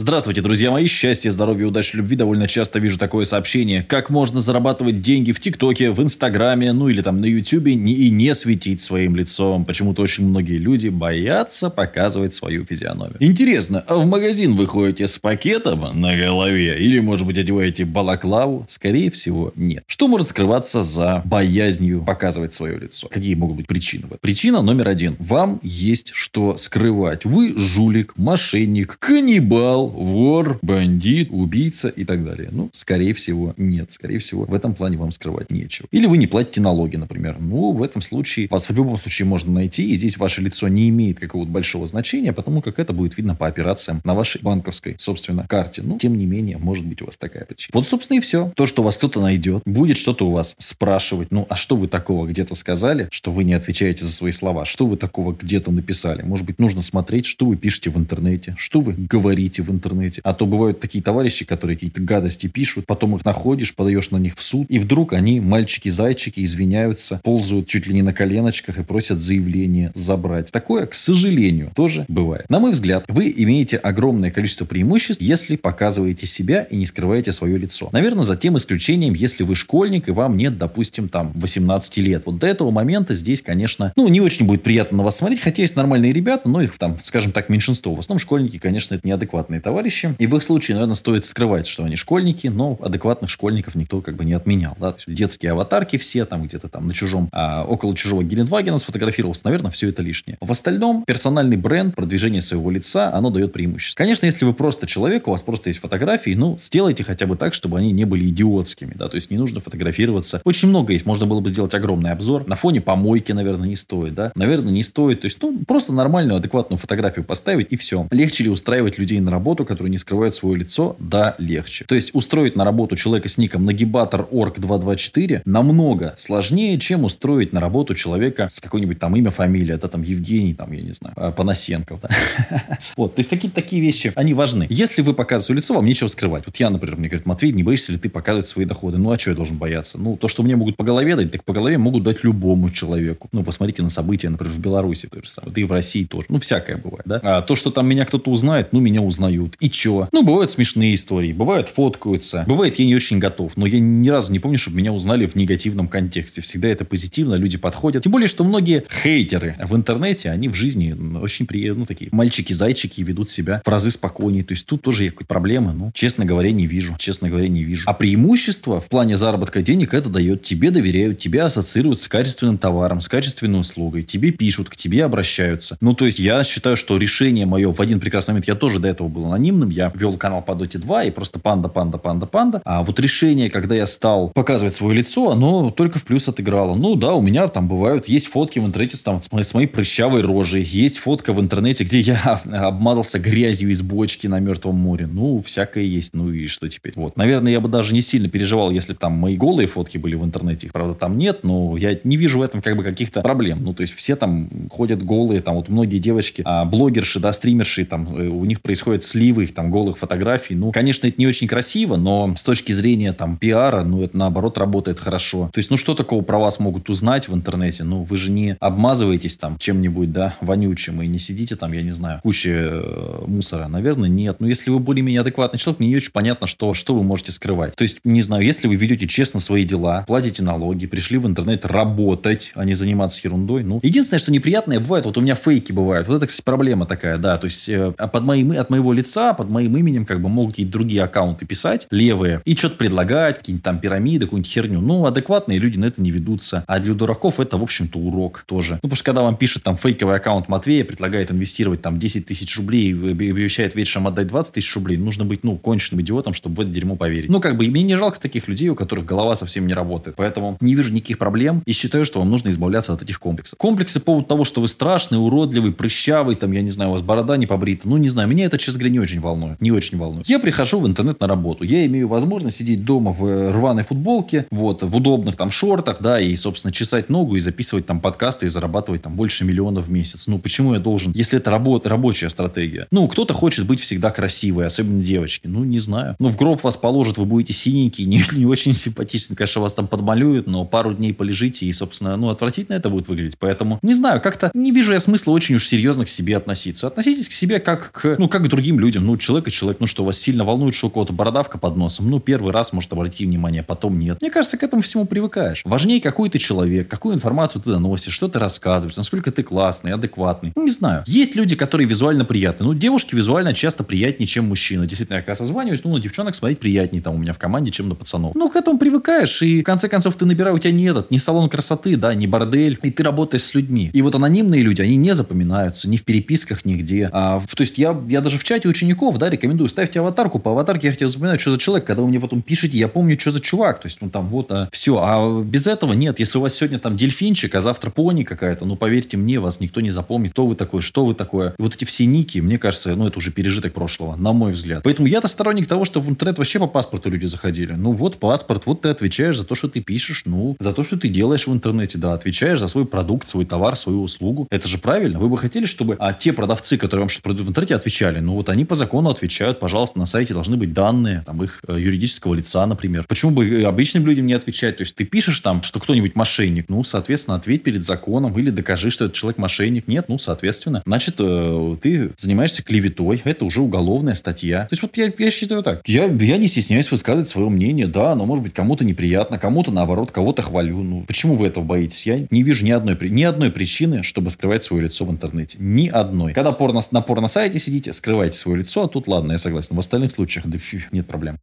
Здравствуйте, друзья мои. Счастья, здоровья, удачи, любви. Довольно часто вижу такое сообщение. Как можно зарабатывать деньги в ТикТоке, в Инстаграме, ну или там на Ютубе и не светить своим лицом. Почему-то очень многие люди боятся показывать свою физиономию. Интересно, а в магазин вы ходите с пакетом на голове? Или, может быть, одеваете балаклаву? Скорее всего, нет. Что может скрываться за боязнью показывать свое лицо? Какие могут быть причины? Причина номер один. Вам есть что скрывать. Вы жулик, мошенник, каннибал, вор, бандит, убийца и так далее. Ну, скорее всего, нет. Скорее всего, в этом плане вам скрывать нечего. Или вы не платите налоги, например. Ну, в этом случае вас в любом случае можно найти, и здесь ваше лицо не имеет какого-то большого значения, потому как это будет видно по операциям на вашей банковской, собственно, карте. Ну, тем не менее, может быть у вас такая причина. Вот, собственно, и все. То, что вас кто-то найдет, будет что-то у вас спрашивать. Ну, а что вы такого где-то сказали, что вы не отвечаете за свои слова? Что вы такого где-то написали? Может быть, нужно смотреть, что вы пишете в интернете, что вы говорите в интернете интернете. А то бывают такие товарищи, которые какие-то гадости пишут, потом их находишь, подаешь на них в суд, и вдруг они, мальчики-зайчики, извиняются, ползают чуть ли не на коленочках и просят заявление забрать. Такое, к сожалению, тоже бывает. На мой взгляд, вы имеете огромное количество преимуществ, если показываете себя и не скрываете свое лицо. Наверное, за тем исключением, если вы школьник и вам нет, допустим, там 18 лет. Вот до этого момента здесь, конечно, ну, не очень будет приятно на вас смотреть, хотя есть нормальные ребята, но их там, скажем так, меньшинство. В основном школьники, конечно, это неадекватные товарищи. И в их случае, наверное, стоит скрывать, что они школьники, но адекватных школьников никто как бы не отменял. Да? Детские аватарки все там где-то там на чужом, а, около чужого Гелендвагена сфотографировался. Наверное, все это лишнее. В остальном, персональный бренд, продвижение своего лица, оно дает преимущество. Конечно, если вы просто человек, у вас просто есть фотографии, ну, сделайте хотя бы так, чтобы они не были идиотскими, да, то есть не нужно фотографироваться. Очень много есть, можно было бы сделать огромный обзор. На фоне помойки, наверное, не стоит, да, наверное, не стоит. То есть, ну, просто нормальную, адекватную фотографию поставить и все. Легче ли устраивать людей на работу, которые не скрывают свое лицо, да, легче. То есть устроить на работу человека с ником нагибатор орг 224 намного сложнее, чем устроить на работу человека с какой-нибудь там имя, фамилия, это там Евгений, там, я не знаю, а, Панасенков. Вот, то есть такие, такие вещи, они важны. Если вы показываете лицо, вам нечего скрывать. Вот я, например, мне говорит, Матвей, не боишься ли ты показывать свои доходы? Ну, а что я должен бояться? Ну, то, что мне могут по голове дать, так по голове могут дать любому человеку. Ну, посмотрите на события, например, в Беларуси, то же самое, да и в России тоже. Ну, всякое бывает, да? А то, что там меня кто-то узнает, ну, меня узнают. И чё? Ну, бывают смешные истории, бывают фоткаются. Бывает, я не очень готов, но я ни разу не помню, чтобы меня узнали в негативном контексте. Всегда это позитивно, люди подходят. Тем более, что многие хейтеры в интернете, они в жизни очень приятные, ну, такие мальчики-зайчики ведут себя в разы спокойнее. То есть тут тоже есть какие-то проблемы, ну, честно говоря, не вижу. Честно говоря, не вижу. А преимущество в плане заработка денег это дает. Тебе доверяют, тебя ассоциируют с качественным товаром, с качественной услугой. Тебе пишут, к тебе обращаются. Ну, то есть я считаю, что решение мое в один прекрасный момент, я тоже до этого был анонимным, я вел канал по Dota 2 и просто панда, панда, панда, панда. А вот решение, когда я стал показывать свое лицо, оно только в плюс отыграло. Ну да, у меня там бывают, есть фотки в интернете там, с, моей, с моей прыщавой рожей, есть фотка в интернете, где я обмазался грязью из бочки на Мертвом море. Ну, всякое есть. Ну и что теперь? Вот. Наверное, я бы даже не сильно переживал, если там мои голые фотки были в интернете. Их, правда, там нет, но я не вижу в этом как бы каких-то проблем. Ну, то есть все там ходят голые, там вот многие девочки, а, блогерши, да, стримерши, там э, у них происходят сливы их там голых фотографий. Ну, конечно, это не очень красиво, но с точки зрения там пиара, ну, это наоборот работает хорошо. То есть, ну, что такого про вас могут узнать в интернете? Ну, вы же не обмазываетесь там чем-нибудь, да, вонючим, и не сидите там, я не знаю, куча э, мусора. Наверное, нет. Но если вы более-менее адекватный человек, мне не очень понятно, что, что вы можете скрывать. То есть, не знаю, если вы ведете честно свои дела, платите налоги, пришли в интернет работать, а не заниматься ерундой, ну, единственное, что неприятное бывает, вот у меня фейки бывают. Вот это, кстати, проблема такая, да, то есть, э, а под моим, от моего лица, под моим именем, как бы могут какие-то другие аккаунты писать, левые, и что-то предлагать, какие-нибудь там пирамиды, какую-нибудь херню. Ну, адекватные люди на это не ведутся. А для дураков это, в общем-то, урок тоже. Ну, потому что когда вам пишет там фейковый аккаунт Матвея, предлагает инвестировать там 10 тысяч рублей, обещает вечером отдать 20 тысяч рублей, нужно быть, ну, конченным идиотом, чтобы в это дерьмо поверить. Ну, как бы, мне не жалко таких людей, у которых голова совсем не работает. Поэтому не вижу никаких проблем и считаю, что вам нужно избавляться от этих комплексов. Комплексы по поводу того, что вы страшный, уродливый, прыщавый, там, я не знаю, у вас борода не побрита. Ну, не знаю, меня это, честно говоря, не очень волнует. Не очень волнует. Я прихожу в интернет на работу. Я имею возможность сидеть дома в э, рваной футболке, вот, в удобных там шортах, да, и, собственно, чесать ногу и записывать там подкасты и зарабатывать там больше миллиона в месяц. Ну, почему я должен, если это работа, рабочая стратегия? Ну, кто-то хочет быть всегда красивой, особенно девочки. Ну, не знаю. Ну, в гроб вас положат, вы будете синенький, не, не очень симпатичный. Конечно, вас там подмалюют, но пару дней полежите, и, собственно, ну, отвратительно это будет выглядеть. Поэтому, не знаю, как-то не вижу я смысла очень уж серьезно к себе относиться. Относитесь к себе как к, ну, как к другим людям людям, ну, человек и человек, ну, что вас сильно волнует, что у кого-то бородавка под носом, ну, первый раз может обратить внимание, потом нет. Мне кажется, к этому всему привыкаешь. Важнее, какой ты человек, какую информацию ты доносишь, что ты рассказываешь, насколько ты классный, адекватный. Ну, не знаю. Есть люди, которые визуально приятны. Ну, девушки визуально часто приятнее, чем мужчины. Действительно, я когда созваниваюсь, ну, на девчонок смотреть приятнее там у меня в команде, чем на пацанов. Ну, к этому привыкаешь, и в конце концов ты набираешь, у тебя не этот, не салон красоты, да, не бордель, и ты работаешь с людьми. И вот анонимные люди, они не запоминаются ни в переписках, нигде. А, то есть я, я даже в чате учеников, да, рекомендую, ставьте аватарку, по аватарке я хотел запоминать, что за человек, когда вы мне потом пишете, я помню, что за чувак, то есть, ну, там, вот, а, все, а без этого нет, если у вас сегодня там дельфинчик, а завтра пони какая-то, ну, поверьте мне, вас никто не запомнит, кто вы такой, что вы такое. И вот эти все ники, мне кажется, ну, это уже пережиток прошлого, на мой взгляд. Поэтому я-то сторонник того, что в интернет вообще по паспорту люди заходили. Ну, вот паспорт, вот ты отвечаешь за то, что ты пишешь, ну, за то, что ты делаешь в интернете, да, отвечаешь за свой продукт, свой товар, свою услугу. Это же правильно. Вы бы хотели, чтобы а, те продавцы, которые вам что-то продают в интернете, отвечали. Ну, вот они по закону отвечают, пожалуйста, на сайте должны быть данные, там, их э, юридического лица, например. Почему бы обычным людям не отвечать? То есть ты пишешь там, что кто-нибудь мошенник, ну, соответственно, ответь перед законом или докажи, что этот человек мошенник. Нет, ну, соответственно, значит, э, ты занимаешься клеветой, это уже уголовная статья. То есть вот я, я считаю так. Я, я не стесняюсь высказывать свое мнение, да, но может быть кому-то неприятно, кому-то наоборот, кого-то хвалю. Ну, почему вы этого боитесь? Я не вижу ни одной, ни одной причины, чтобы скрывать свое лицо в интернете. Ни одной. Когда порно, на порно-сайте сидите, скрывайте свое лицо, а тут ладно, я согласен. В остальных случаях да, нет проблем.